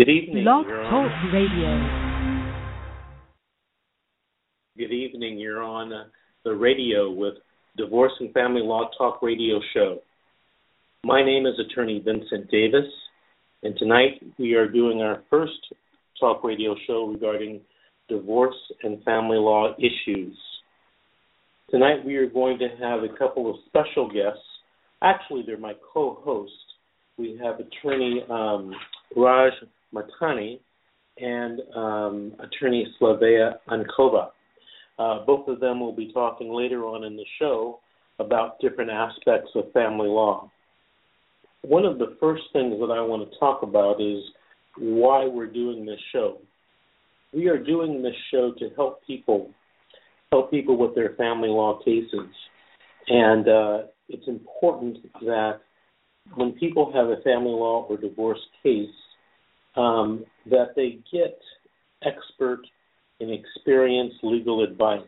Good evening. Blog Talk on. Radio. Good evening. You're on the radio with Divorce and Family Law Talk Radio Show. My name is Attorney Vincent Davis, and tonight we are doing our first talk radio show regarding divorce and family law issues. Tonight we are going to have a couple of special guests. Actually, they're my co-hosts. We have attorney um, Raj Matani and um, attorney Slavea Ankova. Uh, both of them will be talking later on in the show about different aspects of family law. One of the first things that I want to talk about is why we're doing this show. We are doing this show to help people help people with their family law cases. And uh, it's important that when people have a family law or divorce case, um, that they get expert and experienced legal advice.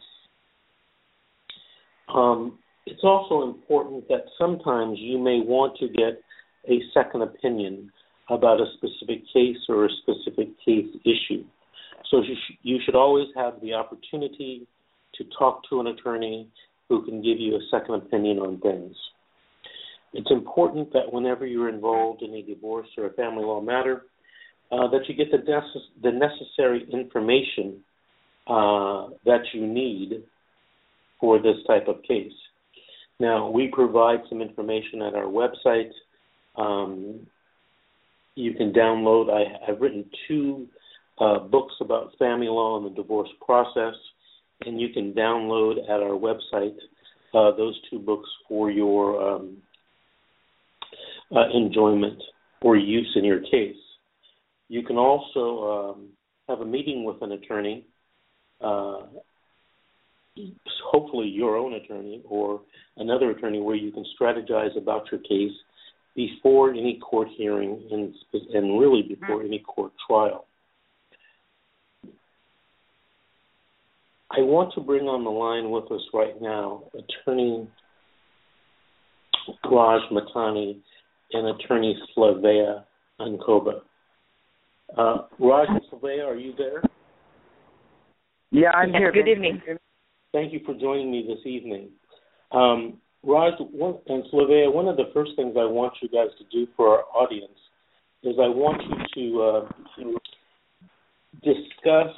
Um, it's also important that sometimes you may want to get a second opinion about a specific case or a specific case issue. So you, you should always have the opportunity to talk to an attorney who can give you a second opinion on things. It's important that whenever you're involved in a divorce or a family law matter, uh, that you get the, the necessary information uh, that you need for this type of case. Now, we provide some information at our website. Um, you can download, I, have written two uh, books about family law and the divorce process, and you can download at our website uh, those two books for your um, uh, enjoyment or use in your case. You can also um, have a meeting with an attorney, uh, hopefully your own attorney or another attorney, where you can strategize about your case before any court hearing and, and really before any court trial. I want to bring on the line with us right now attorney Raj Matani and attorney Slavea Ankova. Uh, Raj and Slavea, are you there? Yeah, I'm yes, here. Good evening. Thank you for joining me this evening. Um, Raj one, and Slavea, one of the first things I want you guys to do for our audience is I want you to, uh, to discuss,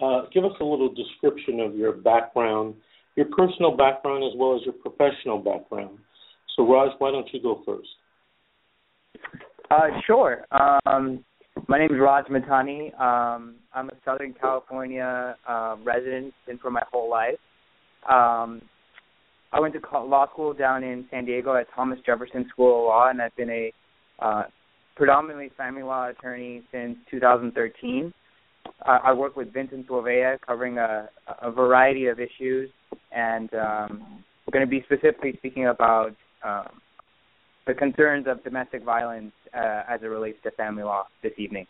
uh, give us a little description of your background, your personal background as well as your professional background. So, Raj, why don't you go first? Uh, sure. Um, my name is Raj Matani. Um, I'm a Southern California uh, resident, been for my whole life. Um, I went to law school down in San Diego at Thomas Jefferson School of Law, and I've been a uh, predominantly family law attorney since 2013. Uh, I work with Vincent Slavea, covering a, a variety of issues, and um, we're going to be specifically speaking about um, the concerns of domestic violence uh, as it relates to family law this evening.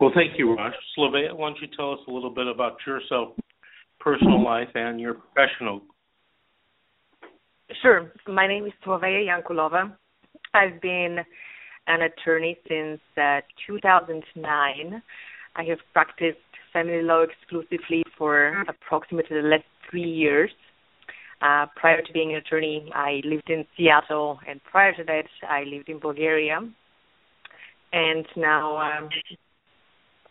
Well, thank you, Raj. Slavea, why don't you tell us a little bit about yourself, personal life, and your professional? Sure. My name is Slavea Yankulova. I've been an attorney since uh, 2009. I have practiced family law exclusively for approximately the last three years. Uh, prior to being an attorney, I lived in Seattle, and prior to that, I lived in Bulgaria. And now um,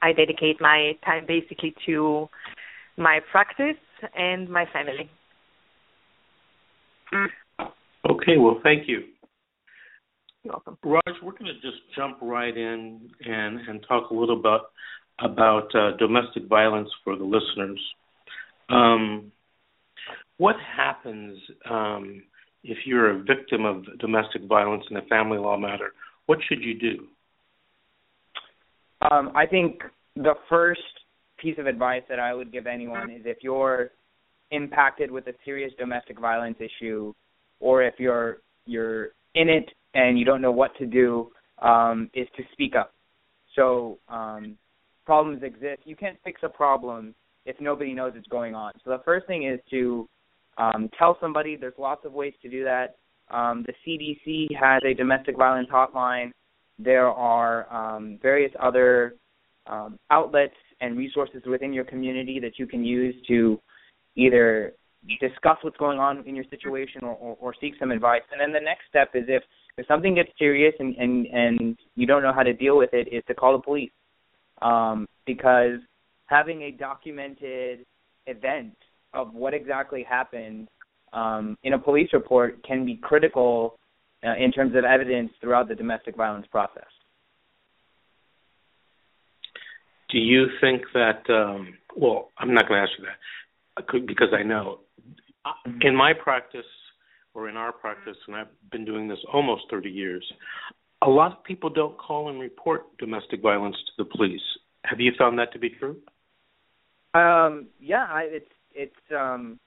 I dedicate my time basically to my practice and my family. Okay, well, thank you. You're welcome. Raj, we're going to just jump right in and, and talk a little about about uh, domestic violence for the listeners. Um, what happens um, if you're a victim of domestic violence in a family law matter? What should you do? Um, I think the first piece of advice that I would give anyone is if you're impacted with a serious domestic violence issue, or if you're you're in it and you don't know what to do, um, is to speak up. So um, problems exist. You can't fix a problem if nobody knows it's going on. So the first thing is to um, tell somebody. There's lots of ways to do that. Um, the CDC has a domestic violence hotline. there are um, various other um, outlets and resources within your community that you can use to either discuss what's going on in your situation or, or, or seek some advice. And then the next step is if, if something gets serious and, and, and you don't know how to deal with it, is to call the police. Um, because having a documented event of what exactly happened um, in a police report can be critical uh, in terms of evidence throughout the domestic violence process. Do you think that? Um, well, I'm not going to ask you that because I know. In my practice, or in our practice, and I've been doing this almost 30 years, a lot of people don't call and report domestic violence to the police. Have you found that to be true? Um, yeah, I, it's it's um,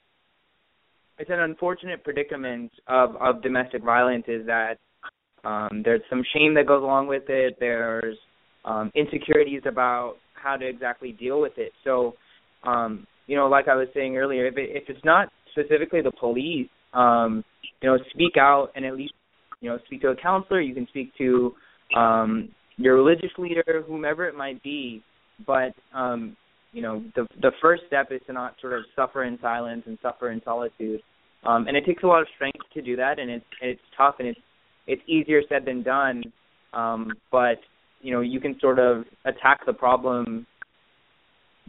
it's an unfortunate predicament of of domestic violence is that um, there's some shame that goes along with it. There's um, insecurities about how to exactly deal with it. So, um, you know, like I was saying earlier, if it, if it's not specifically the police, um, you know, speak out and at least, you know, speak to a counselor. You can speak to um, your religious leader, whomever it might be. But um, you know, the the first step is to not sort of suffer in silence and suffer in solitude. Um, and it takes a lot of strength to do that, and it's it's tough and it's it's easier said than done. Um, but you know you can sort of attack the problem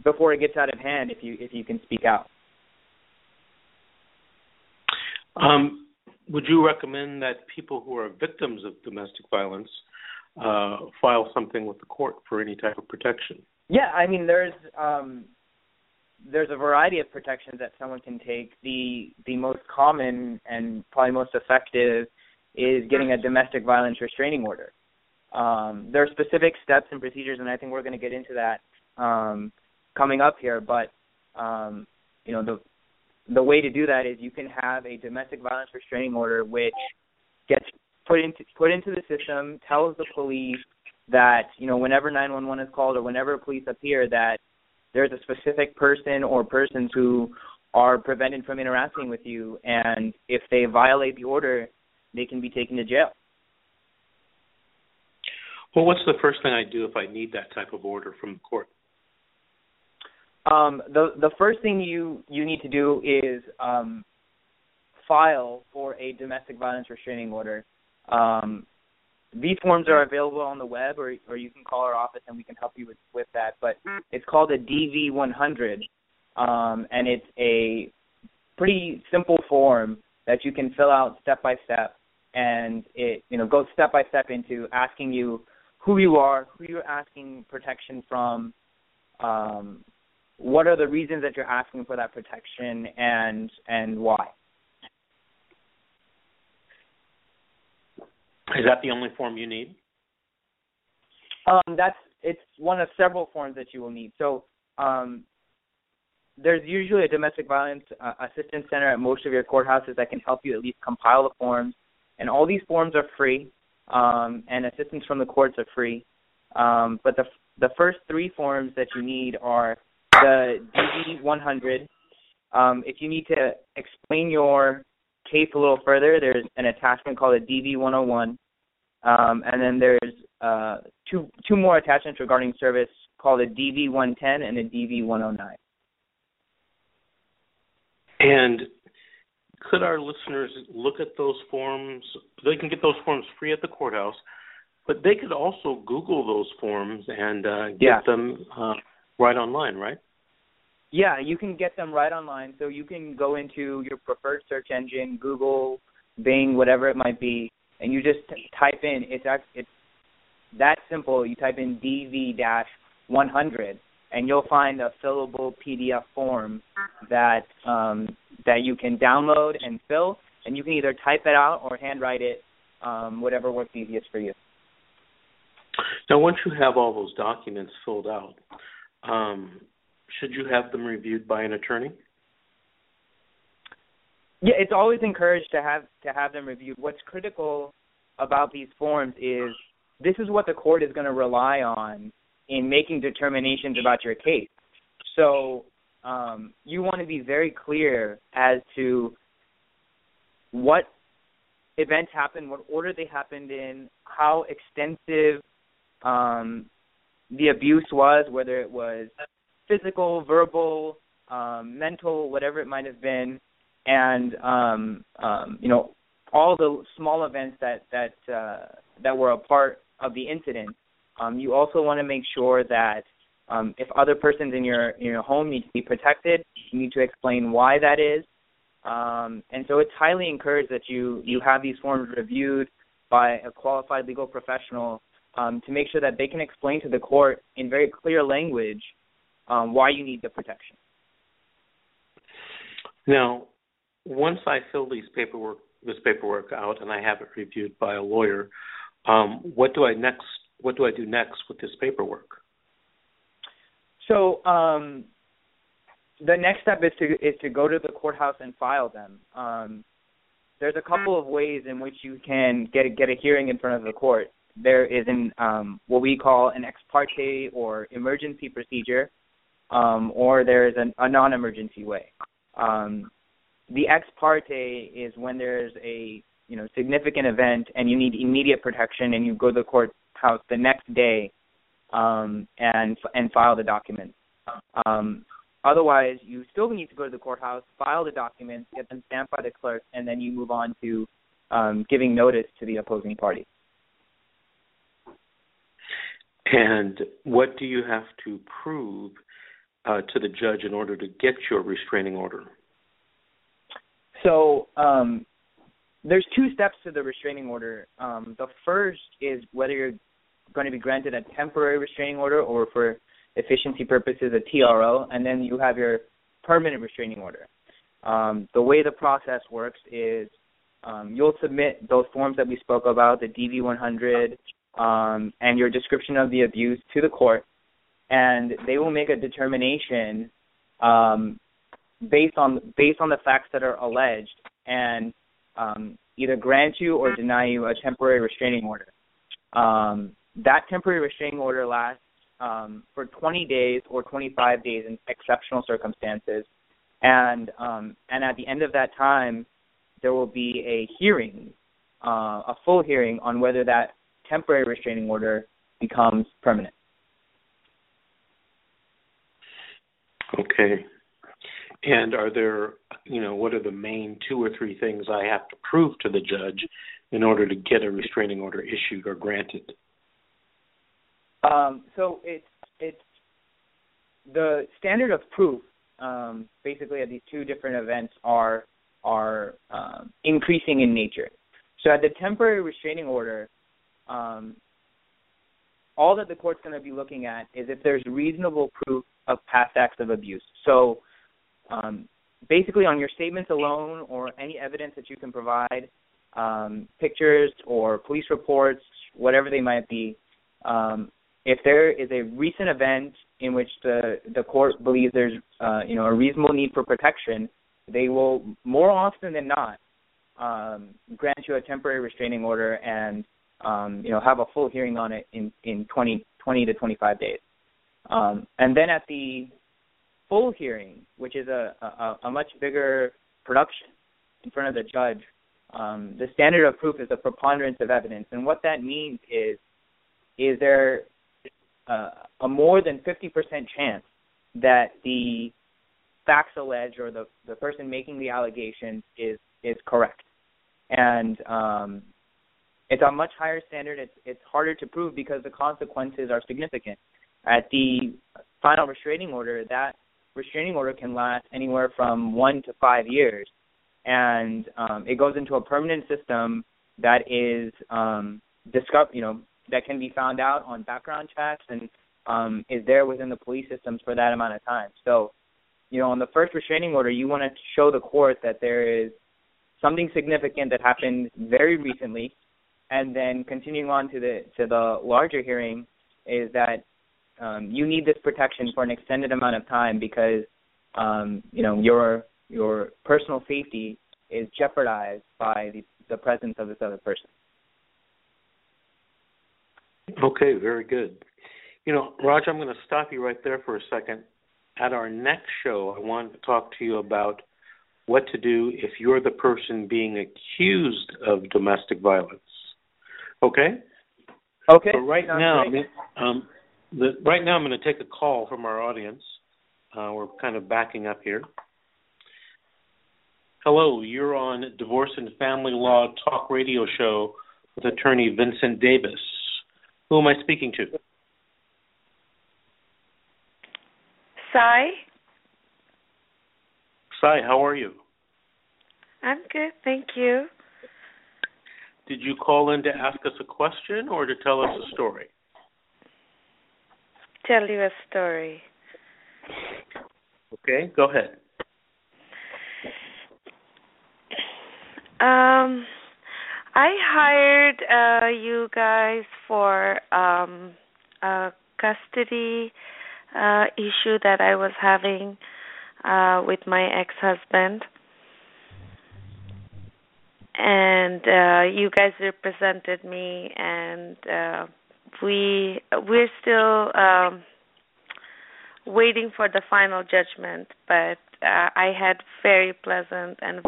before it gets out of hand if you if you can speak out. Um, would you recommend that people who are victims of domestic violence uh, file something with the court for any type of protection? Yeah, I mean there's um, there's a variety of protections that someone can take. The the most common and probably most effective is getting a domestic violence restraining order. Um, there are specific steps and procedures, and I think we're going to get into that um, coming up here. But um, you know, the the way to do that is you can have a domestic violence restraining order, which gets put into put into the system, tells the police that you know whenever 911 is called or whenever police appear that there's a specific person or persons who are prevented from interacting with you, and if they violate the order, they can be taken to jail. Well, what's the first thing I do if I need that type of order from the court? Um, the the first thing you you need to do is um, file for a domestic violence restraining order. Um, these forms are available on the web, or or you can call our office and we can help you with with that. But it's called a DV100, um, and it's a pretty simple form that you can fill out step by step, and it you know goes step by step into asking you who you are, who you're asking protection from, um, what are the reasons that you're asking for that protection, and and why. Is that the only form you need? Um, that's it's one of several forms that you will need. So um, there's usually a domestic violence uh, assistance center at most of your courthouses that can help you at least compile the forms, and all these forms are free um, and assistance from the courts are free. Um, but the the first three forms that you need are the DV 100. Um, if you need to explain your case a little further, there's an attachment called a DV 101, um, and then there's uh, two two more attachments regarding service called a DV 110 and a DV 109. And could our listeners look at those forms? They can get those forms free at the courthouse, but they could also Google those forms and uh, get yeah. them uh, right online, right? Yeah, you can get them right online. So you can go into your preferred search engine, Google, Bing, whatever it might be, and you just type in. It's it's that simple. You type in DV dash 100, and you'll find a fillable PDF form that um, that you can download and fill, and you can either type it out or handwrite it, um, whatever works easiest for you. Now, once you have all those documents filled out, um, should you have them reviewed by an attorney? Yeah, it's always encouraged to have to have them reviewed. What's critical about these forms is this is what the court is going to rely on in making determinations about your case. So um, you want to be very clear as to what events happened, what order they happened in, how extensive um, the abuse was, whether it was physical, verbal, um, mental, whatever it might have been, and um, um, you know all the small events that that uh, that were a part of the incident. Um, you also want to make sure that um, if other persons in your in your home need to be protected, you need to explain why that is. Um, and so it's highly encouraged that you you have these forms reviewed by a qualified legal professional um, to make sure that they can explain to the court in very clear language um, why you need the protection. Now, once I fill these paperwork this paperwork out and I have it reviewed by a lawyer, um, what do I next? What do I do next with this paperwork? So um, the next step is to is to go to the courthouse and file them. Um, there's a couple of ways in which you can get a, get a hearing in front of the court. There is an um, what we call an ex parte or emergency procedure, um, or there is an, a non-emergency way. Um, the ex parte is when there's a you know significant event and you need immediate protection, and you go to the courthouse the next day um, and and file the documents. Um, otherwise, you still need to go to the courthouse, file the documents, get them stamped by the clerk, and then you move on to um, giving notice to the opposing party. And what do you have to prove uh, to the judge in order to get your restraining order? So um, there's two steps to the restraining order. Um, the first is whether you're going to be granted a temporary restraining order or for efficiency purposes a TRO, and then you have your permanent restraining order. Um, the way the process works is um, you'll submit those forms that we spoke about, the DV100, um, and your description of the abuse to the court, and they will make a determination um, based on based on the facts that are alleged and um, either grant you or deny you a temporary restraining order. Um, that temporary restraining order lasts um, for 20 days or 25 days in exceptional circumstances, and um, and at the end of that time, there will be a hearing, uh, a full hearing on whether that temporary restraining order becomes permanent. Okay. And are there, you know, what are the main two or three things I have to prove to the judge in order to get a restraining order issued or granted? Um, so it's it's the standard of proof. Um, basically, at these two different events are are um, increasing in nature. So at the temporary restraining order, um, all that the court's going to be looking at is if there's reasonable proof of past acts of abuse. So um, basically, on your statements alone or any evidence that you can provide, um, pictures or police reports, whatever they might be, um, if there is a recent event in which the the court believes there's uh, you know a reasonable need for protection, they will more often than not um, grant you a temporary restraining order and um, you know have a full hearing on it in in 20, 20 to 25 days. Um, and then at the full hearing, which is a, a, a much bigger production in front of the judge, um, the standard of proof is a preponderance of evidence. And what that means is, is there uh, a more than 50% chance that the facts alleged or the, the person making the allegation is, is correct. And um, it's a much higher standard. It's, it's harder to prove because the consequences are significant. At the final restraining order, that restraining order can last anywhere from one to five years, and um, it goes into a permanent system that is um, discover, you know, that can be found out on background checks and um, is there within the police systems for that amount of time. So, you know, on the first restraining order, you want to show the court that there is something significant that happened very recently, and then continuing on to the to the larger hearing is that um, you need this protection for an extended amount of time because um, you know your your personal safety is jeopardized by the, the presence of this other person. Okay, very good. You know, Raj, I'm going to stop you right there for a second. At our next show, I want to talk to you about what to do if you're the person being accused of domestic violence. Okay? Okay. So right now, um, the, right now I'm going to take a call from our audience. Uh, we're kind of backing up here. Hello, you're on Divorce and Family Law Talk Radio Show with attorney Vincent Davis. Who am I speaking to? Sai. Sai, how are you? I'm good, thank you. Did you call in to ask us a question or to tell us a story? Tell you a story. Okay, go ahead. Um, I hired uh, you guys for um, a custody uh, issue that I was having uh, with my ex-husband, and uh, you guys represented me, and uh, we we're still um, waiting for the final judgment. But uh, I had very pleasant and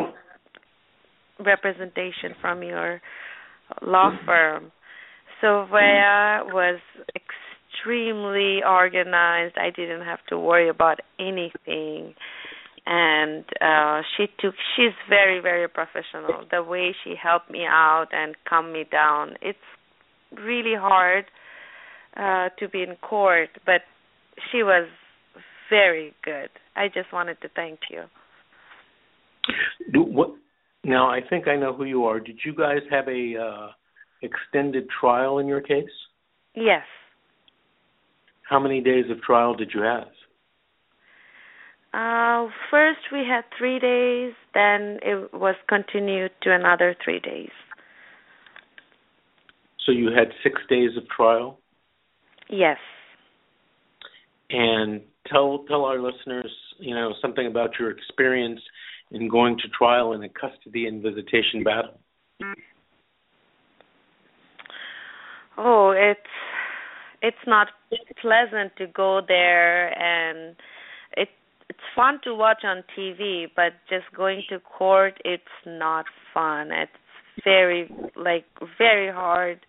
representation from your law firm. Sylvia was extremely organized. I didn't have to worry about anything. And uh she took she's very, very professional. The way she helped me out and calmed me down. It's really hard uh to be in court, but she was very good. I just wanted to thank you. Do, what now, I think I know who you are. Did you guys have a uh, extended trial in your case? Yes. How many days of trial did you have? Uh, first we had three days, then it was continued to another three days. So you had six days of trial? Yes. And tell tell our listeners, you know, something about your experience in going to trial in a custody and visitation battle? Oh, it's it's not pleasant to go there and it fun to watch on TV, but just going to court it's not fun. It's very like very hard,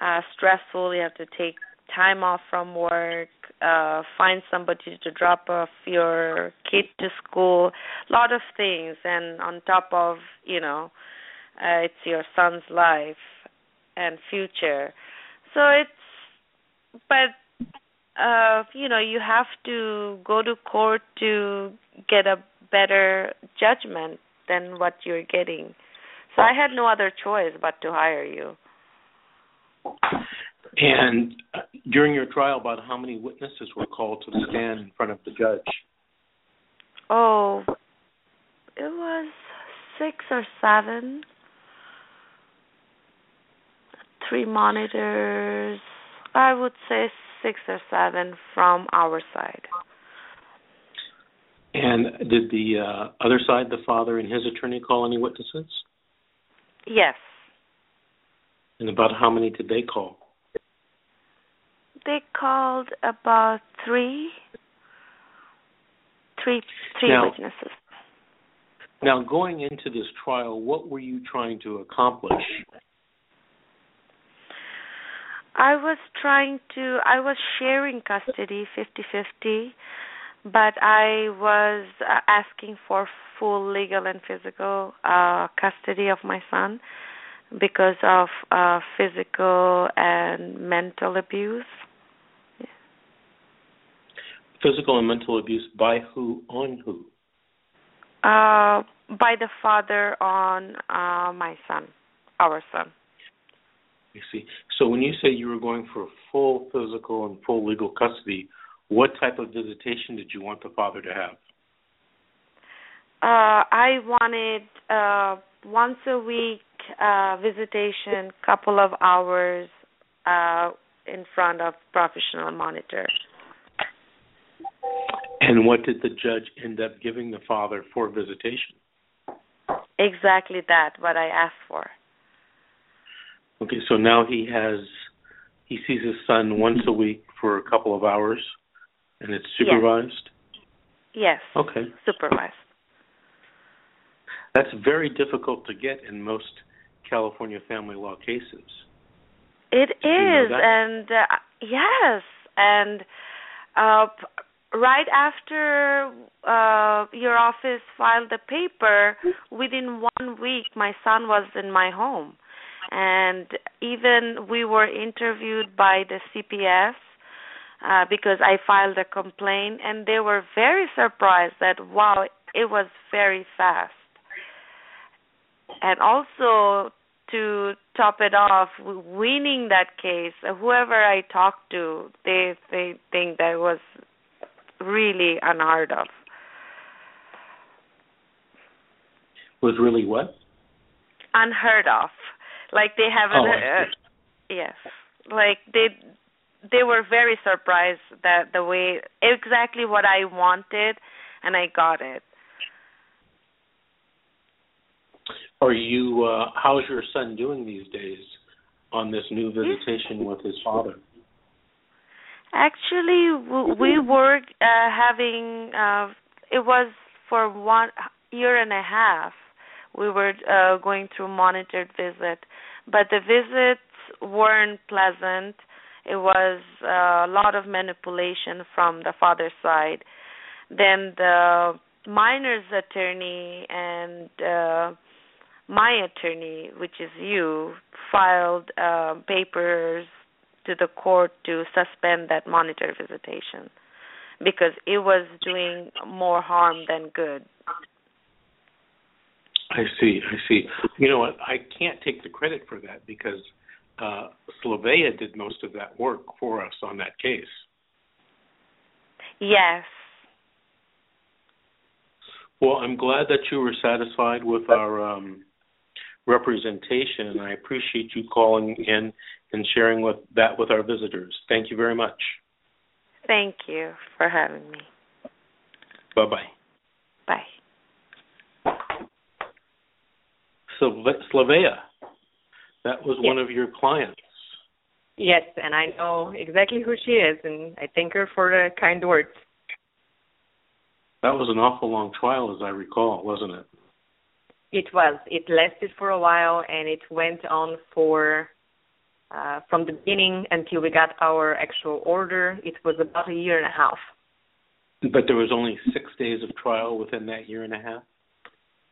uh stressful. You have to take time off from work, uh find somebody to drop off your kid to school, lot of things and on top of, you know, uh, it's your son's life and future. So it's but uh you know, you have to go to court to get a better judgment than what you're getting. So I had no other choice but to hire you. And uh, during your trial, about how many witnesses were called to the stand in front of the judge? Oh, it was six or seven. Three monitors. I would say six or seven from our side. And did the uh, other side, the father and his attorney, call any witnesses? Yes. And about how many did they call? They called about three, three, three now, witnesses. Now, going into this trial, what were you trying to accomplish? I was trying to, I was sharing custody 50 50, but I was uh, asking for full legal and physical uh, custody of my son because of uh, physical and mental abuse. Physical and mental abuse by who on who? Uh, by the father on uh, my son, our son. I see. So when you say you were going for full physical and full legal custody, what type of visitation did you want the father to have? Uh, I wanted uh, once a week uh, visitation, couple of hours uh, in front of professional monitor. And what did the judge end up giving the father for visitation? Exactly that, what I asked for. Okay, so now he has he sees his son once a week for a couple of hours and it's supervised? Yes. Okay. Supervised. That's very difficult to get in most California family law cases. It is, and uh, yes, and uh, right after uh, your office filed the paper, within one week, my son was in my home, and even we were interviewed by the CPS uh, because I filed a complaint, and they were very surprised that wow, it was very fast. And also to top it off, winning that case, whoever I talked to, they they think that was really unheard of. Was really what? Unheard of. Like they haven't. Oh, uh, yes. Like they they were very surprised that the way exactly what I wanted, and I got it. Are you? Uh, how's your son doing these days on this new visitation with his father? Actually, we were uh, having. Uh, it was for one year and a half. We were uh, going through monitored visit, but the visits weren't pleasant. It was uh, a lot of manipulation from the father's side. Then the minor's attorney and uh, my attorney, which is you, filed uh, papers to the court to suspend that monitor visitation because it was doing more harm than good. I see. I see. You know what? I can't take the credit for that because uh, Slovea did most of that work for us on that case. Yes. Well, I'm glad that you were satisfied with our um, representation, and I appreciate you calling in and sharing with that with our visitors. Thank you very much. Thank you for having me. Bye bye. Bye. So Slovea, that was yes. one of your clients. Yes, and I know exactly who she is, and I thank her for the kind words. That was an awful long trial, as I recall, wasn't it? It was. It lasted for a while, and it went on for uh, from the beginning until we got our actual order. It was about a year and a half. But there was only six days of trial within that year and a half.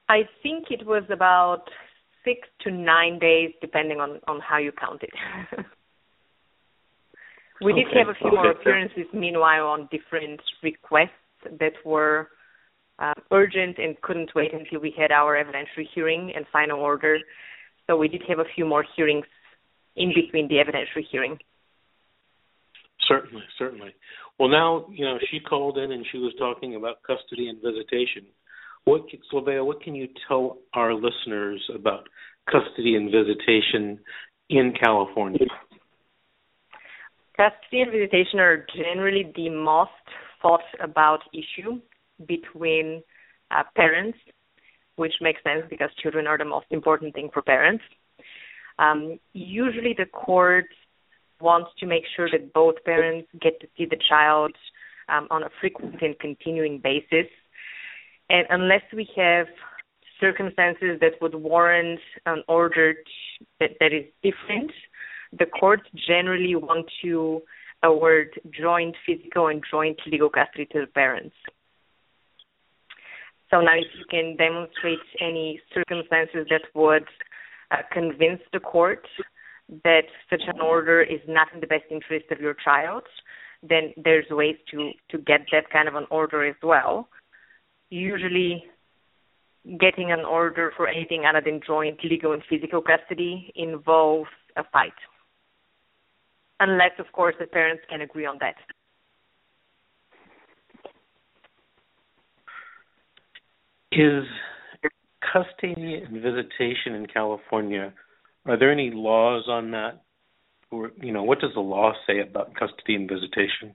I think it was about six to nine days, depending on on how you count it. we okay. did have a few okay. more appearances meanwhile on different requests that were uh, urgent and couldn't wait until we had our evidentiary hearing and final order. So we did have a few more hearings in between the evidentiary hearing. Certainly, certainly. Well, now you know she called in and she was talking about custody and visitation. What, Slovea, what can you tell our listeners about custody and visitation in California? Custody and visitation are generally the most thought about issue between uh, parents, which makes sense because children are the most important thing for parents. Um, usually, the court wants to make sure that both parents get to see the child um, on a frequent and continuing basis. And unless we have circumstances that would warrant an order that, that is different, the courts generally want to award joint physical and joint legal custody to the parents. So now, if you can demonstrate any circumstances that would uh, convince the court that such an order is not in the best interest of your child, then there's ways to to get that kind of an order as well. Usually, getting an order for anything other than joint legal and physical custody involves a fight, unless, of course, the parents can agree on that. Is custody and visitation in California, are there any laws on that? Or, you know, what does the law say about custody and visitation?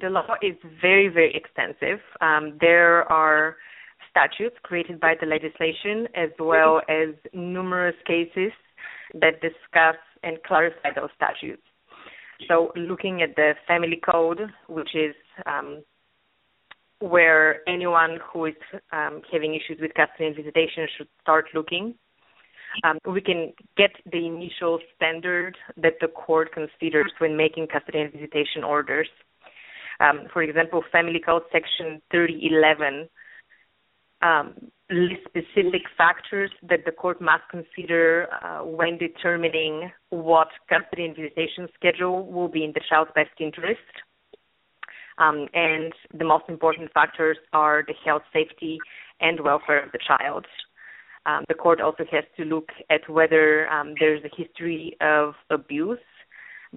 The law is very, very extensive. Um, there are statutes created by the legislation as well as numerous cases that discuss and clarify those statutes. So, looking at the family code, which is um, where anyone who is um, having issues with custody and visitation should start looking. Um, we can get the initial standard that the court considers when making custody and visitation orders. Um, for example, Family Code Section 3011 um, specific factors that the court must consider uh, when determining what custody and visitation schedule will be in the child's best interest. Um, and the most important factors are the health, safety, and welfare of the child. Um, the court also has to look at whether um, there's a history of abuse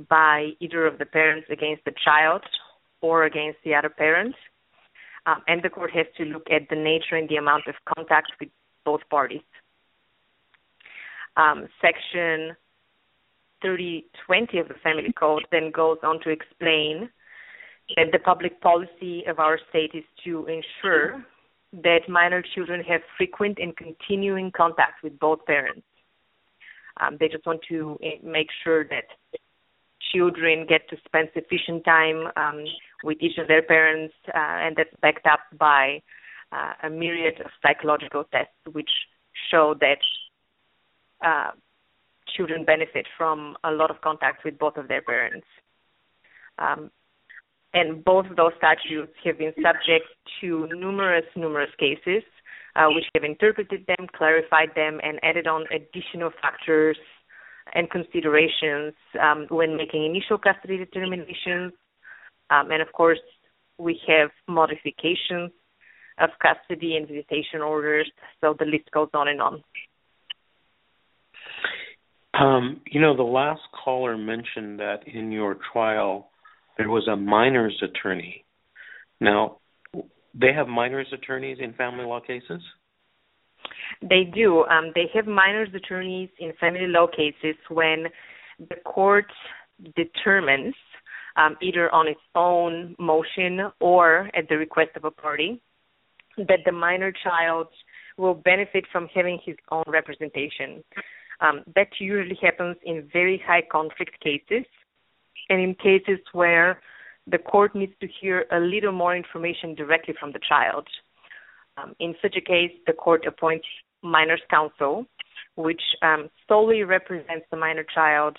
by either of the parents against the child or against the other parent. Um, and the court has to look at the nature and the amount of contact with both parties. Um, section 3020 of the Family Code then goes on to explain that the public policy of our state is to ensure that minor children have frequent and continuing contact with both parents. Um, they just want to eh, make sure that children get to spend sufficient time um, with each of their parents, uh, and that's backed up by uh, a myriad of psychological tests which show that uh, children benefit from a lot of contact with both of their parents. Um, and both of those statutes have been subject to numerous, numerous cases, uh, which have interpreted them, clarified them, and added on additional factors and considerations um, when making initial custody determinations. Um, and of course, we have modifications of custody and visitation orders, so the list goes on and on. Um, you know, the last caller mentioned that in your trial there was a minor's attorney. Now, they have minor's attorneys in family law cases? They do. Um, they have minor's attorneys in family law cases when the court determines, um, either on its own motion or at the request of a party, that the minor child will benefit from having his own representation. Um, that usually happens in very high conflict cases and in cases where the court needs to hear a little more information directly from the child. Um, in such a case, the court appoints minor's counsel, which um, solely represents the minor child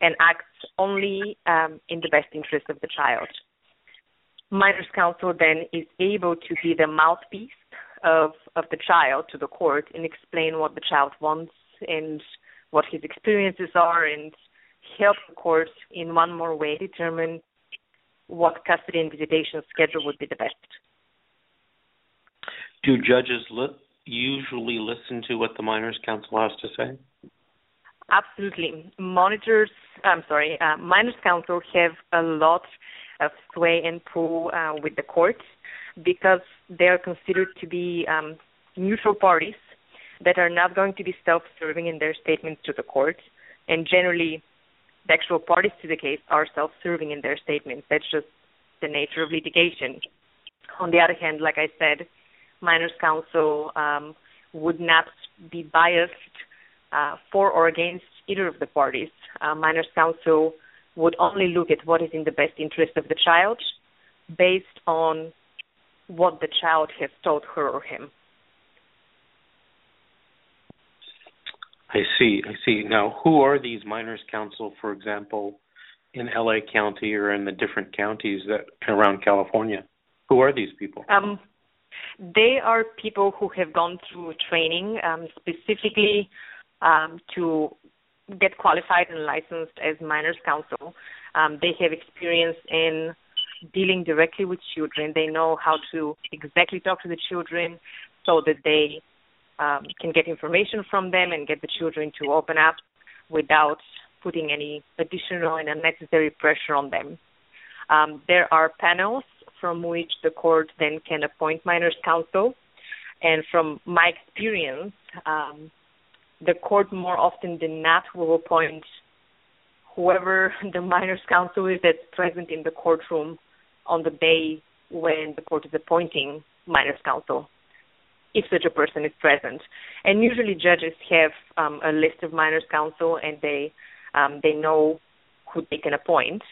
and acts only um, in the best interest of the child. Minor's counsel then is able to be the mouthpiece of of the child to the court and explain what the child wants and what his experiences are and help the court in one more way determine what custody and visitation schedule would be the best. Do judges li- usually listen to what the minors counsel has to say? Absolutely. Monitors, I'm sorry, uh, minors counsel have a lot of sway and pull uh, with the courts because they are considered to be um, neutral parties that are not going to be self-serving in their statements to the court and generally the actual parties to the case are self-serving in their statements. That's just the nature of litigation. On the other hand, like I said, minors counsel um, would not be biased uh, for or against either of the parties. Uh, minors counsel would only look at what is in the best interest of the child based on what the child has told her or him. I see. I see. Now, who are these minors counsel, for example, in LA County or in the different counties that around California? Who are these people? Um, they are people who have gone through training um, specifically um, to get qualified and licensed as minors counsel. Um, they have experience in dealing directly with children. They know how to exactly talk to the children so that they um, can get information from them and get the children to open up without putting any additional and unnecessary pressure on them. Um, there are panels from which the court then can appoint minors counsel, and from my experience, um, the court more often than not will appoint whoever the minors counsel is that's present in the courtroom on the day when the court is appointing minors counsel if such a person is present. And usually judges have um, a list of minors counsel and they um, they know who they can appoint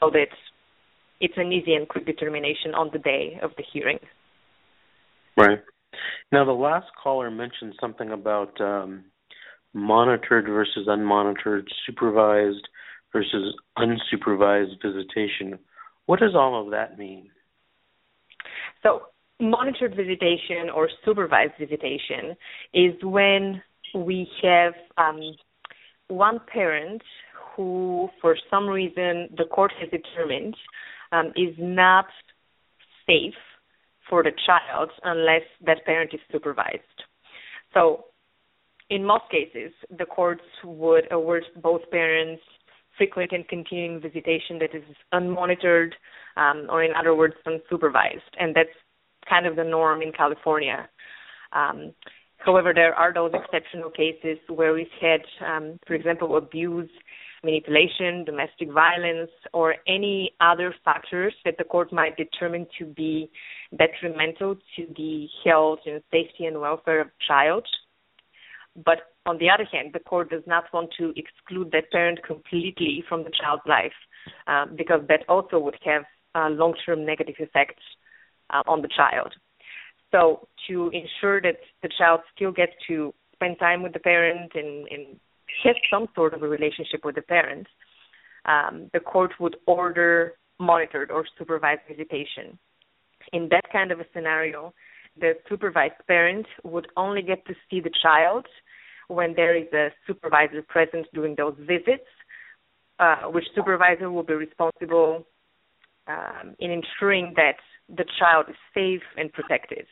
so that it's an easy and quick determination on the day of the hearing. Right. Now, the last caller mentioned something about um, monitored versus unmonitored, supervised versus unsupervised visitation. What does all of that mean? So, monitored visitation or supervised visitation is when we have um, one parent who, for some reason, the court has determined um, is not safe for the child unless that parent is supervised. So, in most cases, the courts would award both parents frequent and continuing visitation that is unmonitored, um, or in other words, unsupervised, and that's kind of the norm in California. Um, however, there are those exceptional cases where we've had, um, for example, abuse, manipulation, domestic violence, or any other factors that the court might determine to be detrimental to the health and safety and welfare of child. But on the other hand, the court does not want to exclude that parent completely from the child's life uh, because that also would have uh, long-term negative effects uh, on the child. So to ensure that the child still gets to spend time with the parent and, and has some sort of a relationship with the parent, um, the court would order monitored or supervised visitation. In that kind of a scenario, the supervised parent would only get to see the child when there is a supervisor present during those visits, uh, which supervisor will be responsible um, in ensuring that the child is safe and protected.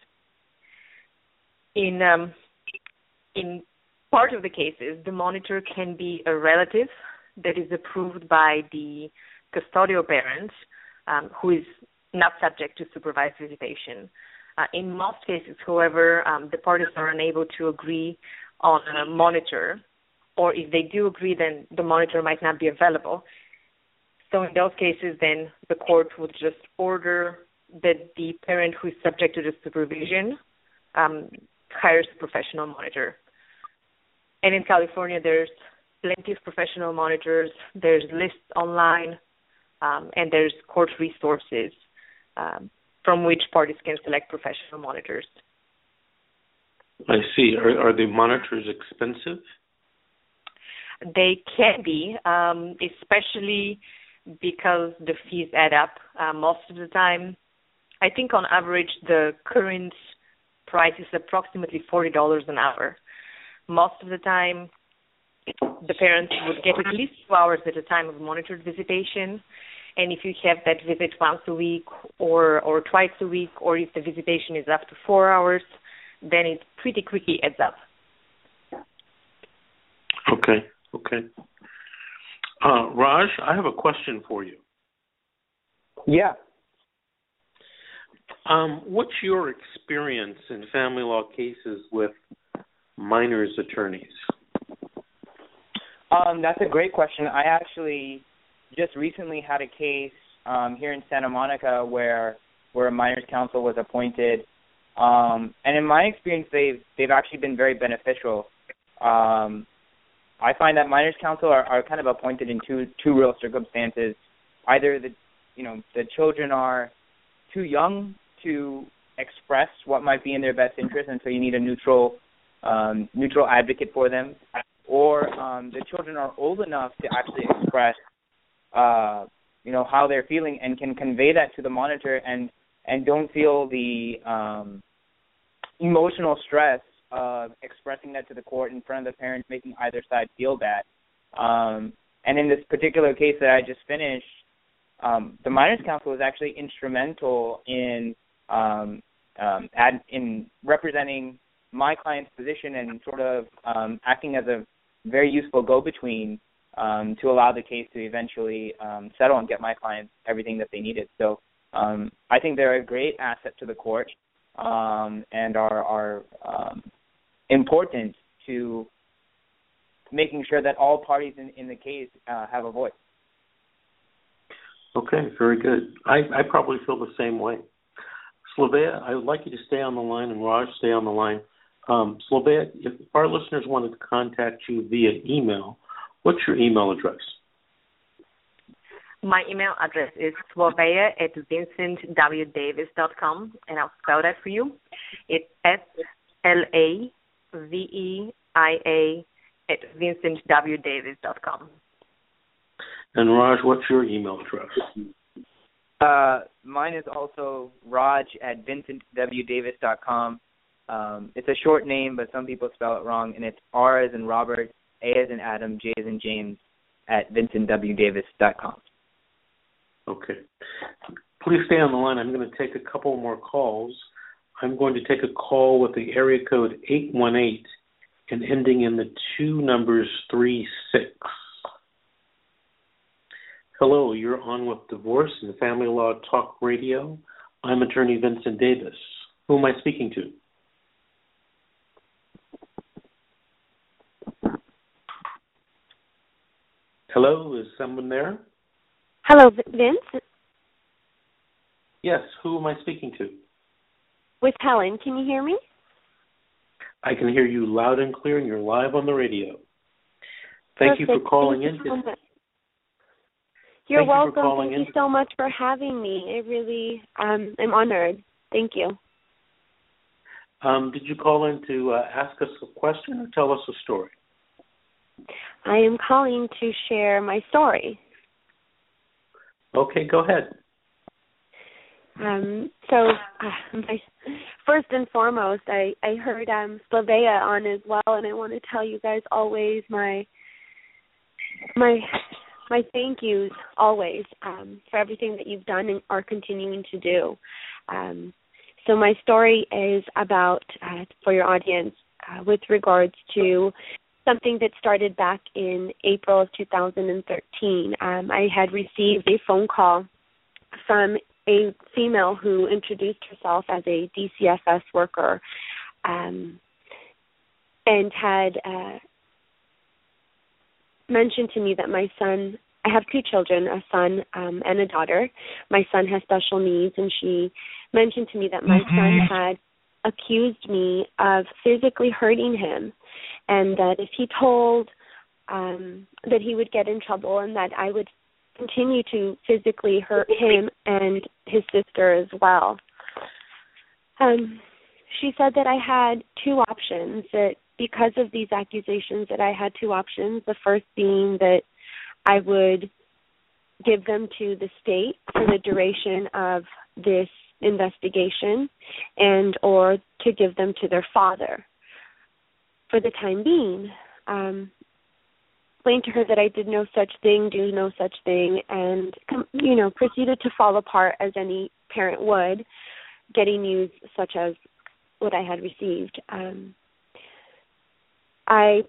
In um, in part of the cases, the monitor can be a relative that is approved by the custodial parent um, who is not subject to supervised visitation. Uh, in most cases, however, um, the parties are unable to agree on a monitor, or if they do agree, then the monitor might not be available. So in those cases, then the court would just order that the parent who is subject to the supervision um, hires a professional monitor. And in California, there's plenty of professional monitors. There's lists online, um, and there's court resources um, from which parties can select professional monitors. I see. Are, are the monitors expensive? They can be, um, especially because the fees add up uh, most of the time. I think on average the current price is approximately forty dollars an hour. Most of the time, the parents would get at least two hours at a time of monitored visitation. And if you have that visit once a week or or twice a week, or if the visitation is up to four hours, then it pretty quickly adds up. Okay. Okay. Uh, Raj, I have a question for you. Yeah. Um, what's your experience in family law cases with minors attorneys? Um, that's a great question. I actually just recently had a case um, here in Santa Monica where where a minors counsel was appointed, um, and in my experience, they've they've actually been very beneficial. Um, I find that minors counsel are, are kind of appointed in two two real circumstances. Either the you know the children are too young to express what might be in their best interest, and so you need a neutral um, neutral advocate for them, or um, the children are old enough to actually express uh, you know how they're feeling and can convey that to the monitor and and don't feel the um, emotional stress of expressing that to the court in front of the parents, making either side feel bad. Um, and in this particular case that I just finished, um, the minors counsel was actually instrumental in um, um, ad, in representing my client's position and sort of um, acting as a very useful go-between um, to allow the case to eventually um, settle and get my clients everything that they needed. So um, I think they're a great asset to the court um, and are, are um, important to making sure that all parties in, in the case uh, have a voice. Okay, very good. I, I probably feel the same way. Slaveia, I would like you to stay on the line, and Raj, stay on the line. Um, Slaveia, if our listeners wanted to contact you via email, what's your email address? My email address is slaveia at vincentwdavis.com, and I'll spell that for you. It's S L A V E I A at vincentwdavis.com. And Raj, what's your email address? Uh, mine is also Raj at vincentwdavis.com. Um, it's a short name, but some people spell it wrong, and it's R as in Robert, A as in Adam, J as in James at vincentwdavis.com. Okay. Please stay on the line. I'm going to take a couple more calls. I'm going to take a call with the area code 818 and ending in the two numbers 36. Hello, you're on with Divorce and Family Law Talk Radio. I'm attorney Vincent Davis. Who am I speaking to? Hello, is someone there? Hello, Vince. Yes, who am I speaking to? With Helen. Can you hear me? I can hear you loud and clear, and you're live on the radio. Thank Perfect. you for calling Thank in. You so. You're Thank you welcome. calling Thank in. you so much for having me. I really um I'm honored. Thank you. Um, did you call in to uh, ask us a question or tell us a story? I am calling to share my story. Okay, go ahead. Um, so, uh, my, first and foremost, I I heard um Slaveia on as well, and I want to tell you guys always my my my thank yous always um, for everything that you've done and are continuing to do. Um, so my story is about uh, for your audience uh, with regards to something that started back in April of 2013. Um, I had received a phone call from a female who introduced herself as a DCFS worker um, and had uh, mentioned to me that my son I have two children, a son um, and a daughter. My son has special needs, and she mentioned to me that my son had accused me of physically hurting him, and that if he told, um, that he would get in trouble, and that I would continue to physically hurt him and his sister as well. Um, she said that I had two options. That because of these accusations, that I had two options. The first being that I would give them to the state for the duration of this investigation and or to give them to their father for the time being. Um, explained to her that I did no such thing, do no such thing, and you know proceeded to fall apart as any parent would, getting news such as what I had received. Um, I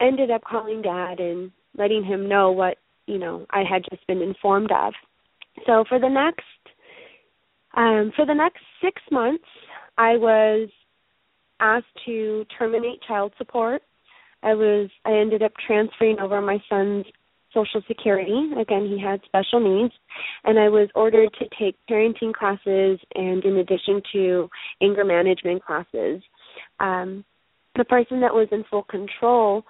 ended up calling dad and letting him know what you know I had just been informed of. So for the next um, for the next six months, I was asked to terminate child support. I was I ended up transferring over my son's social security. Again, he had special needs, and I was ordered to take parenting classes and in addition to anger management classes. Um, the person that was in full control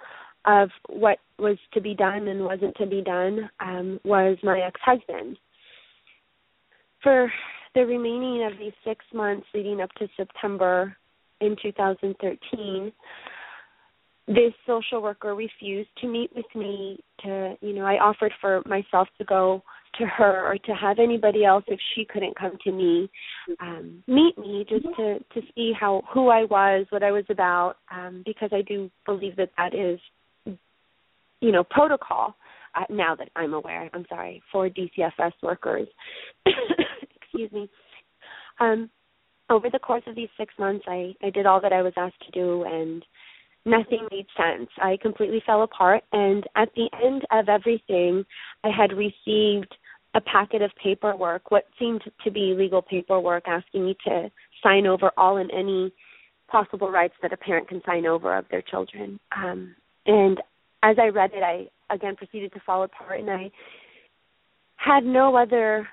of what was to be done and wasn't to be done um, was my ex-husband. For the remaining of these six months leading up to September in 2013, this social worker refused to meet with me to you know i offered for myself to go to her or to have anybody else if she couldn't come to me um meet me just to to see how who i was what i was about um because i do believe that that is you know protocol uh, now that i'm aware i'm sorry for dcfs workers. Excuse me. Um over the course of these six months i i did all that i was asked to do and nothing made sense. I completely fell apart. And at the end of everything, I had received a packet of paperwork, what seemed to be legal paperwork, asking me to sign over all and any possible rights that a parent can sign over of their children. Um, and as I read it, I again proceeded to fall apart, and I had no other.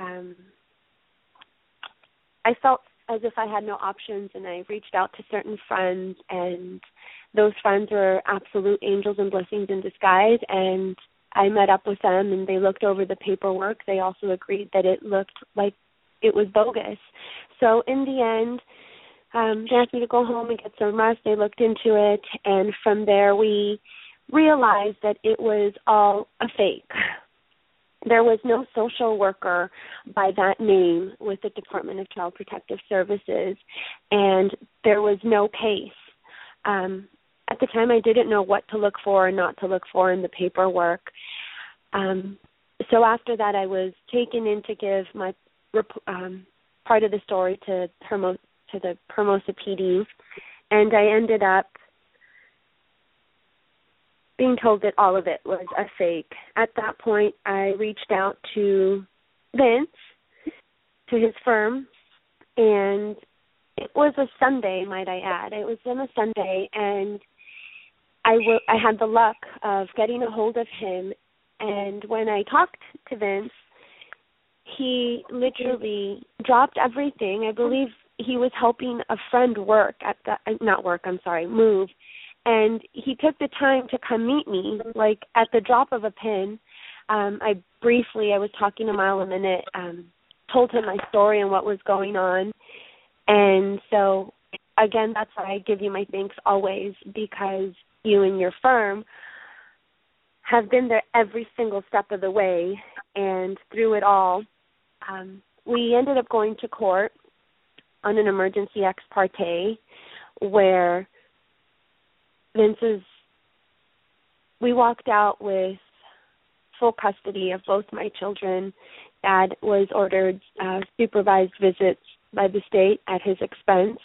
Um, I felt as if I had no options and I reached out to certain friends and those friends were absolute angels and blessings in disguise and I met up with them and they looked over the paperwork. They also agreed that it looked like it was bogus. So in the end, um, they asked me to go home and get some rest. They looked into it, and from there we realized that it was all a fake. There was no social worker by that name with the Department of Child Protective Services, and there was no case. Um, at the time, I didn't know what to look for and not to look for in the paperwork. Um, so after that, I was taken in to give my um, part of the story to Hermo- to the Hermosa PD, and I ended up being told that all of it was a fake. At that point, I reached out to Vince, to his firm, and it was a Sunday, might I add. It was on a Sunday, and I, w- I had the luck of getting a hold of him. And when I talked to Vince, he literally dropped everything. I believe he was helping a friend work at the not work, I'm sorry, move. And he took the time to come meet me, like at the drop of a pin. Um, I briefly, I was talking to Mile a minute, um, told him my story and what was going on. And so, again, that's why I give you my thanks always because you and your firm have been there every single step of the way. And through it all, um, we ended up going to court on an emergency ex parte where Vince's we walked out with full custody of both my children. Dad was ordered uh, supervised visits by the state at his expense.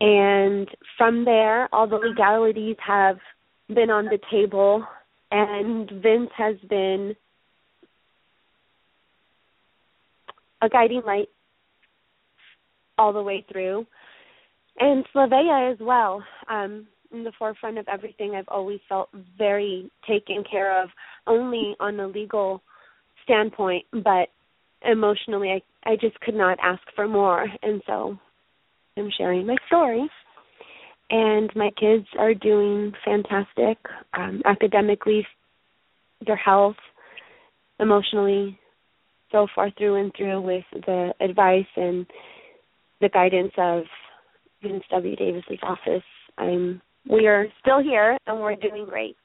And from there, all the legalities have been on the table, and Vince has been a guiding light all the way through. And Slaveia as well. Um, in the forefront of everything, I've always felt very taken care of, only on the legal standpoint, but emotionally, I I just could not ask for more, and so I'm sharing my story. And my kids are doing fantastic um, academically, their health, emotionally, so far through and through with the advice and the guidance of Vince W. Davis's office. I'm we are still here and we're doing great.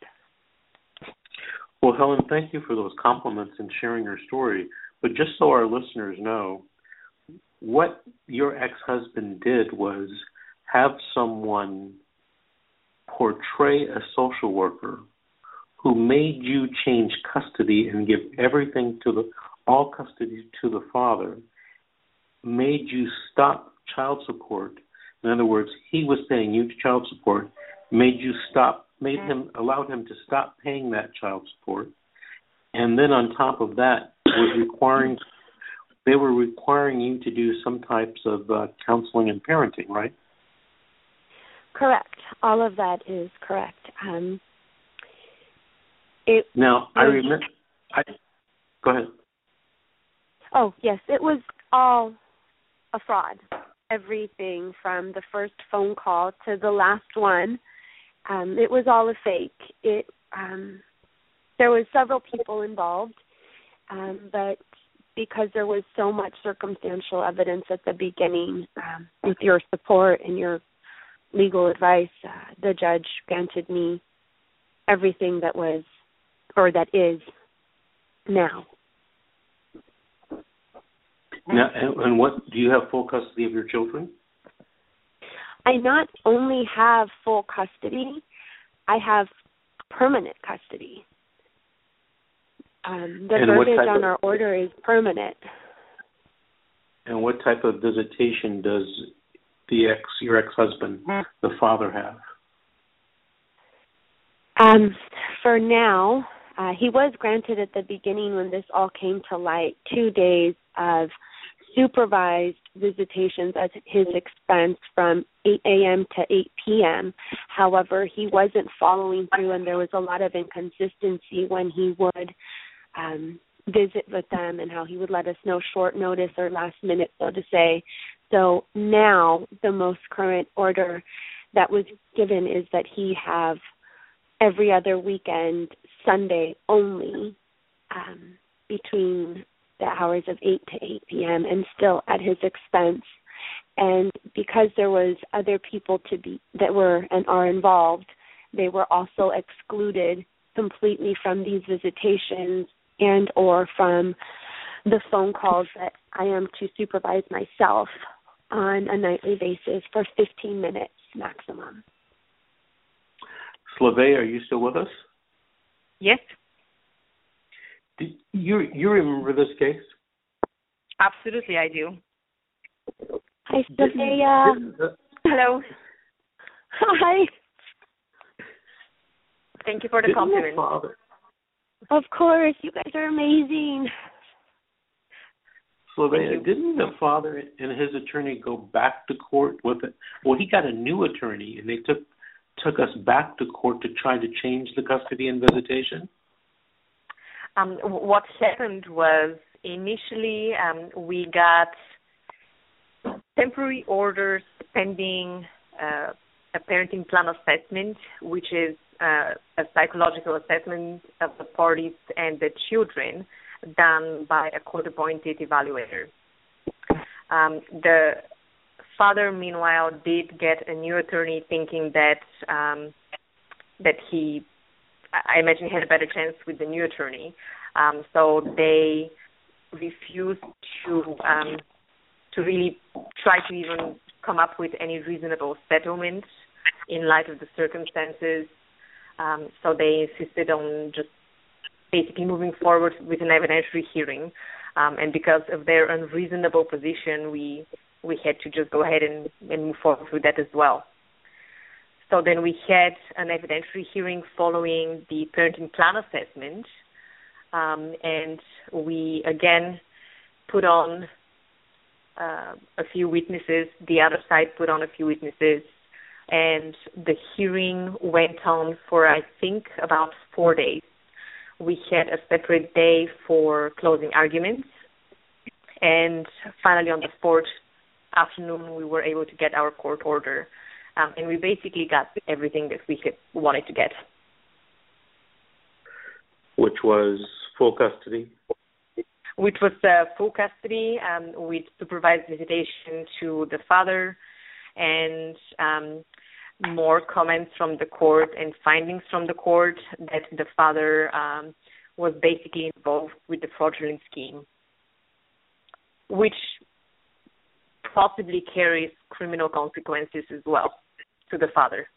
Well, Helen, thank you for those compliments and sharing your story. But just so our listeners know, what your ex-husband did was have someone portray a social worker who made you change custody and give everything to the all custody to the father made you stop child support. In other words, he was paying you to child support, made you stop, made him, allowed him to stop paying that child support, and then on top of that was requiring, they were requiring you to do some types of uh, counseling and parenting, right? Correct. All of that is correct. Um, it now I remember. I go ahead. Oh yes, it was all a fraud. Everything from the first phone call to the last one, um, it was all a fake. It um, there was several people involved, um, but because there was so much circumstantial evidence at the beginning, um, with your support and your legal advice, uh, the judge granted me everything that was or that is now. Now, and what do you have full custody of your children? I not only have full custody, I have permanent custody. Um, the and verbiage on of, our order is permanent. And what type of visitation does the ex, your ex-husband, the father, have? Um, for now, uh, he was granted at the beginning when this all came to light two days of supervised visitations at his expense from 8 a.m. to 8 p.m. However, he wasn't following through, and there was a lot of inconsistency when he would um, visit with them and how he would let us know short notice or last minute, so to say. So now, the most current order that was given is that he have every other weekend Sunday only um, between the hours of 8 to 8 p.m. and still at his expense. And because there was other people to be that were and are involved, they were also excluded completely from these visitations and or from the phone calls that I am to supervise myself on a nightly basis for 15 minutes maximum. Slave, are you still with us? Yes. Do you you remember this case? Absolutely, I do. Hi, Sophia. Hello. Hi. Thank you for the compliment. Of course, you guys are amazing. Slaveia, didn't the father and his attorney go back to court with it? Well, he got a new attorney, and they took took us back to court to try to change the custody and visitation. Um, what happened was initially um, we got temporary orders pending uh, a parenting plan assessment, which is uh, a psychological assessment of the parties and the children done by a court appointed evaluator. Um, the father, meanwhile, did get a new attorney thinking that um, that he, I imagine, he had a better chance with the new attorney. Um, so they refused to um, to really try to even come up with any reasonable settlement in light of the circumstances. Um, so they insisted on just basically moving forward with an evidentiary hearing. Um, and because of their unreasonable position, we we had to just go ahead and, and move forward with that as well. So then we had an evidentiary hearing following the parenting plan assessment, um, and we again put on uh, a few witnesses. The other side put on a few witnesses, and the hearing went on for I think about four days. We had a separate day for closing arguments, and finally on the fourth afternoon, we were able to get our court order, um, and we basically got everything that we could, wanted to get. Which was full custody. Which was uh, full custody um, with supervised visitation to the father, and um, more comments from the court and findings from the court that the father um, was basically involved with the fraudulent scheme, which possibly carries criminal consequences as well to the father.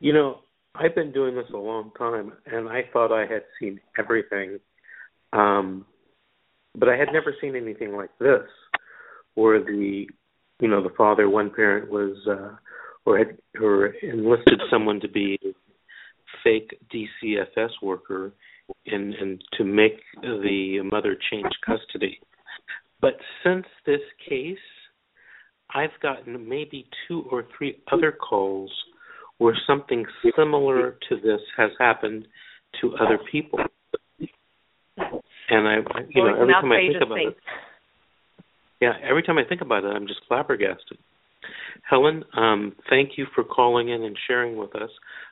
You know, I've been doing this a long time, and I thought I had seen everything, um, but I had never seen anything like this, where the, you know, the father, one parent was, uh, or had, or enlisted someone to be a fake DCFS worker, and and to make the mother change custody. But since this case, I've gotten maybe two or three other calls where something similar to this has happened to other people. And I, you know, every time I think about it, yeah, every time I think about it, I'm just flabbergasted. Helen, um, thank you for calling in and sharing with us.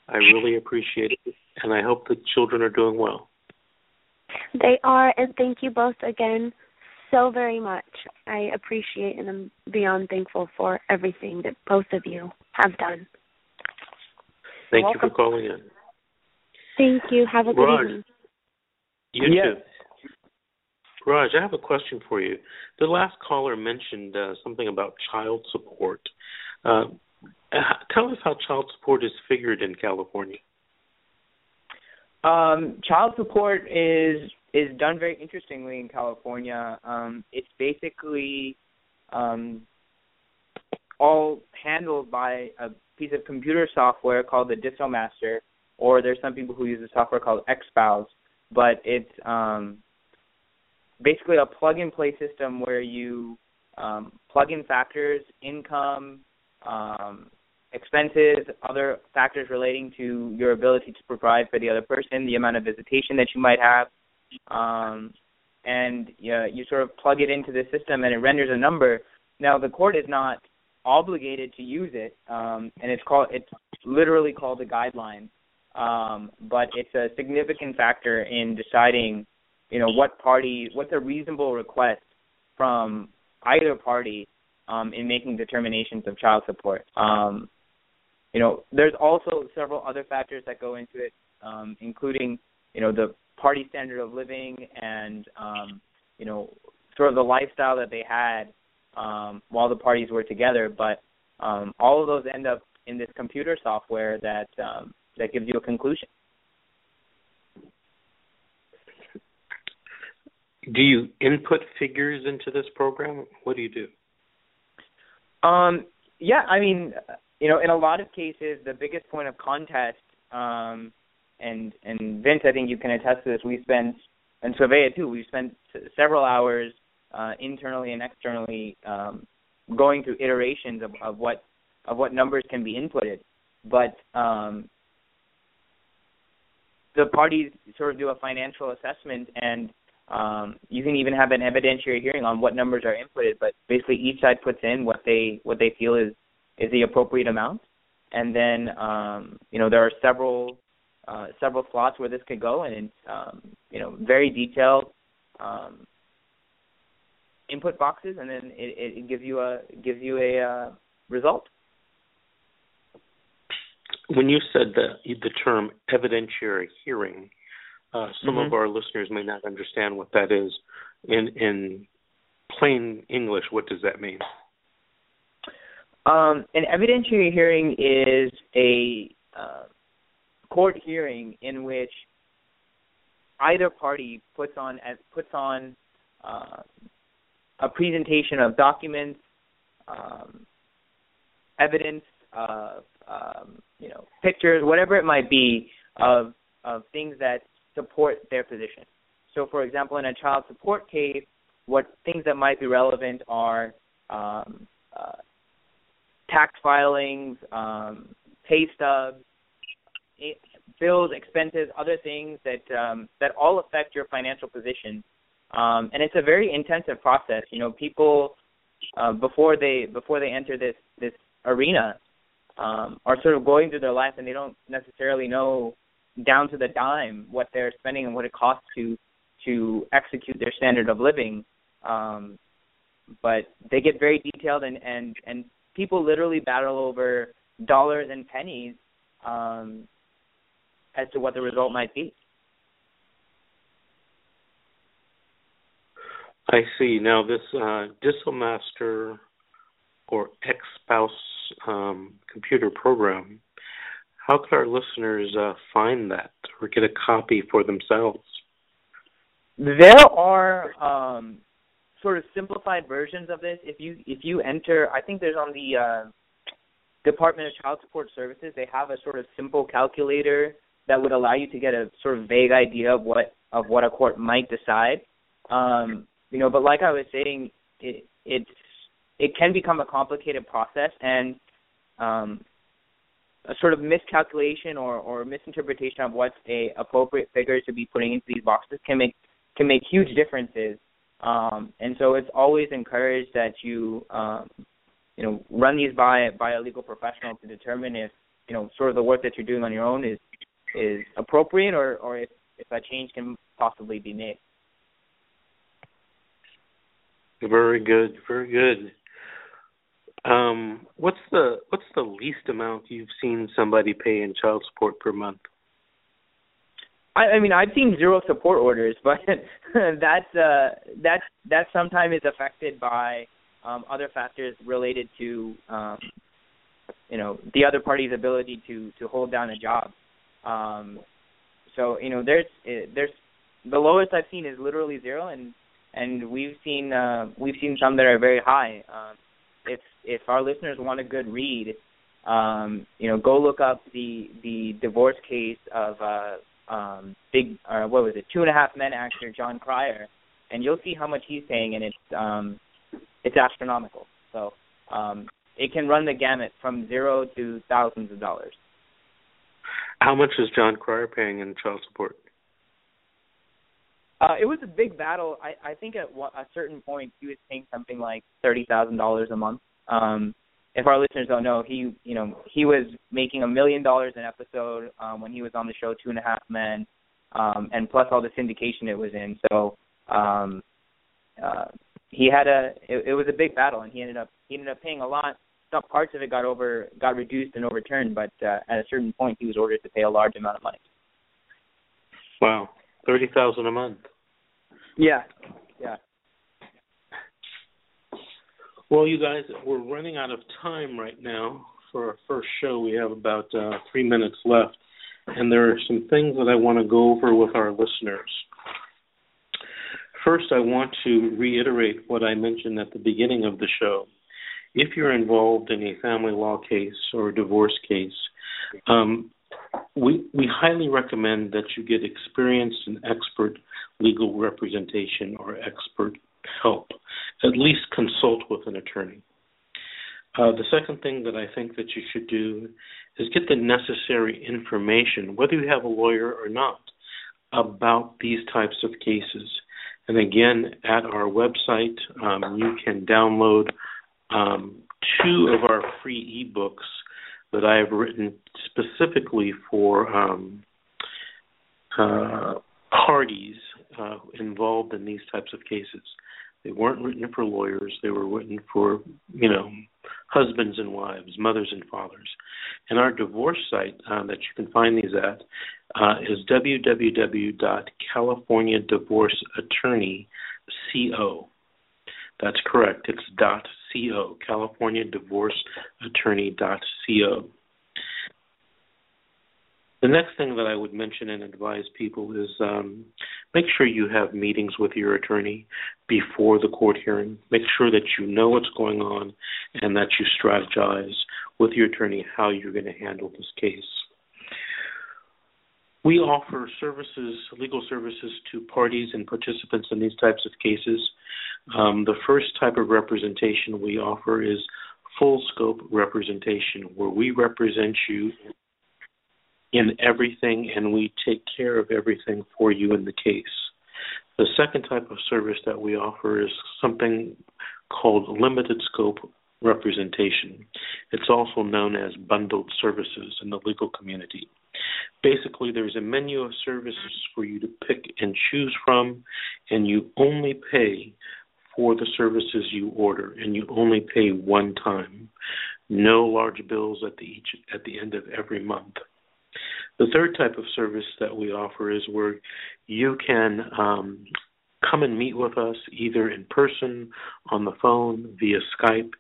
I really appreciate it, and I hope the children are doing well. They are, and thank you both again so very much. I appreciate and I'm beyond thankful for everything that both of you have done. Thank you for calling in. Thank you. Have a good Raj, evening. You yes. too. Raj, I have a question for you. The last caller mentioned uh, something about child support. Uh, tell us how child support is figured in California. Um, child support is is done very interestingly in California. Um, it's basically um, all handled by a piece of computer software called the DissoMaster, or there's some people who use a software called XSpouse, but it's um, basically a plug-and-play system where you um, plug in factors, income, um, expenses, other factors relating to your ability to provide for the other person, the amount of visitation that you might have, um, and you, you sort of plug it into the system and it renders a number. Now the court is not obligated to use it, um, and it's called it's literally called a guideline. um, but it's a significant factor in deciding, you know, what party, what's a reasonable request from either party um, in making determinations of child support. Um, you know, there's also several other factors that go into it, um, including, you know, the party standard of living and, um, you know, sort of the lifestyle that they had um, while the parties were together. But um, all of those end up in this computer software that um, that gives you a conclusion. Do you input figures into this program? What do you do? Um, yeah, I mean, you know, in a lot of cases, the biggest point of contest, um, and and Vince, I think you can attest to this. We spent, and Slaveia too. We spent several hours uh, internally and externally um, going through iterations of, of what of what numbers can be inputted. But um, the parties sort of do a financial assessment and um, you can even have an evidentiary hearing on what numbers are inputted, but basically each side puts in what they what they feel is is the appropriate amount, and then um, you know there are several uh, several slots where this could go, and um, you know very detailed um, input boxes, and then it, it gives you a gives you a uh, result. When you said the the term evidentiary hearing, uh, some mm-hmm. of our listeners may not understand what that is. In in plain English, what does that mean? Um, an evidentiary hearing is a uh, court hearing in which either party puts on as puts on uh, a presentation of documents, um, evidence of um, you know pictures, whatever it might be of of things that support their position. So, for example, in a child support case, what things that might be relevant are um, uh, tax filings, um, pay stubs, bills, expenses, other things that um, that all affect your financial position. Um, and it's a very intensive process. You know, people uh, before they before they enter this this arena um, are sort of going through their life and they don't necessarily know down to the dime what they're spending and what it costs to to execute their standard of living. Um, but they get very detailed and and and people literally battle over dollars and pennies um, as to what the result might be. I see. Now, this uh, DissoMaster or ex spouse um, computer program how could our listeners uh, find that or get a copy for themselves? There are um, sort of simplified versions of this. If you if you enter, I think there's on the uh, Department of Child Support Services. They have a sort of simple calculator that would allow you to get a sort of vague idea of what of what a court might decide. Um, you know, but like I was saying, it it's it can become a complicated process, and um, a sort of miscalculation or, or misinterpretation of what's a appropriate figure to be putting into these boxes can make can make huge differences. Um, and so it's always encouraged that you um, you know run these by by a legal professional to determine if you know sort of the work that you're doing on your own is is appropriate or or if if a change can possibly be made. Very good, very good. Um, what's the what's the least amount you've seen somebody pay in child support per month? I, I mean, I've seen zero support orders, but that's uh, that's that sometimes is affected by um, other factors related to um, you know the other party's ability to to hold down a job. Um, so you know, there's there's the lowest I've seen is literally zero, and and we've seen uh, we've seen some that are very high. Um, if if our listeners want a good read, um, you know, go look up the the divorce case of uh, um, big uh, what was it, Two and a Half Men actor Jon Cryer, and you'll see how much he's paying, and it's um, it's astronomical. So um, it can run the gamut from zero to thousands of dollars. How much is Jon Cryer paying in child support? Uh, it was a big battle. I, I think at a certain point he was paying something like thirty thousand dollars a month. Um, if our listeners don't know, he you know he was making a million dollars an episode um, when he was on the show Two and a Half Men, um, and plus all the syndication it was in. So um, uh, he had a it, it was a big battle, and he ended up he ended up paying a lot. Some parts of it got over got reduced and overturned, but uh, at a certain point, he was ordered to pay a large amount of money. Wow, thirty thousand a month. Yeah, yeah. Well, you guys, we're running out of time right now for our first show. We have about uh, three minutes left, and there are some things that I want to go over with our listeners. First, I want to reiterate what I mentioned at the beginning of the show. If you're involved in a family law case or a divorce case, um, we we highly recommend that you get experienced and expert legal representation or expert help. At least consult with an attorney. Uh, the second thing that I think that you should do is get the necessary information, whether you have a lawyer or not, about these types of cases. And again, at our website, um, you can download um, two of our free ebooks that I have written specifically for um, uh, parties uh, involved in these types of cases. They weren't written for lawyers. They were written for, you know, husbands and wives, mothers and fathers. And our divorce site uh, that you can find these at uh, is www.californiadivorceattorney.co. That's correct. It's .co, California Divorce Attorney.co. The next thing that I would mention and advise people is um, make sure you have meetings with your attorney before the court hearing. Make sure that you know what's going on and that you strategize with your attorney how you're going to handle this case. We offer services, legal services to parties and participants in these types of cases. Um, the first type of representation we offer is full scope representation, where we represent you in everything and we take care of everything for you in the case. The second type of service that we offer is something called limited scope representation. It's also known as bundled services in the legal community. Basically, there's a menu of services for you to pick and choose from, and you only pay for the services you order, and you only pay one time. No large bills at the each at the end of every month. The third type of service that we offer is where you can um, come and meet with us either in person, on the phone, via Skype.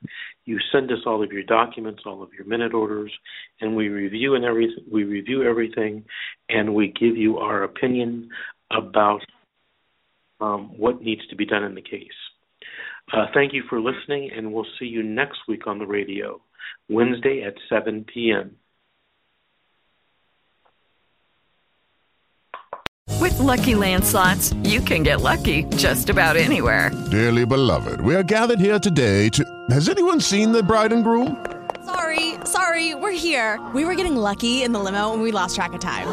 You send us all of your documents, all of your minute orders, and we review and every we review everything, and we give you our opinion about um, what needs to be done in the case. Uh, thank you for listening, and we'll see you next week on the radio, Wednesday at 7 p.m. With Lucky Land slots, you can get lucky just about anywhere. Dearly beloved, we are gathered here today to. Has anyone seen the bride and groom? Sorry, sorry, we're here. We were getting lucky in the limo and we lost track of time.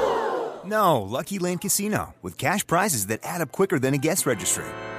No, Lucky Land Casino, with cash prizes that add up quicker than a guest registry.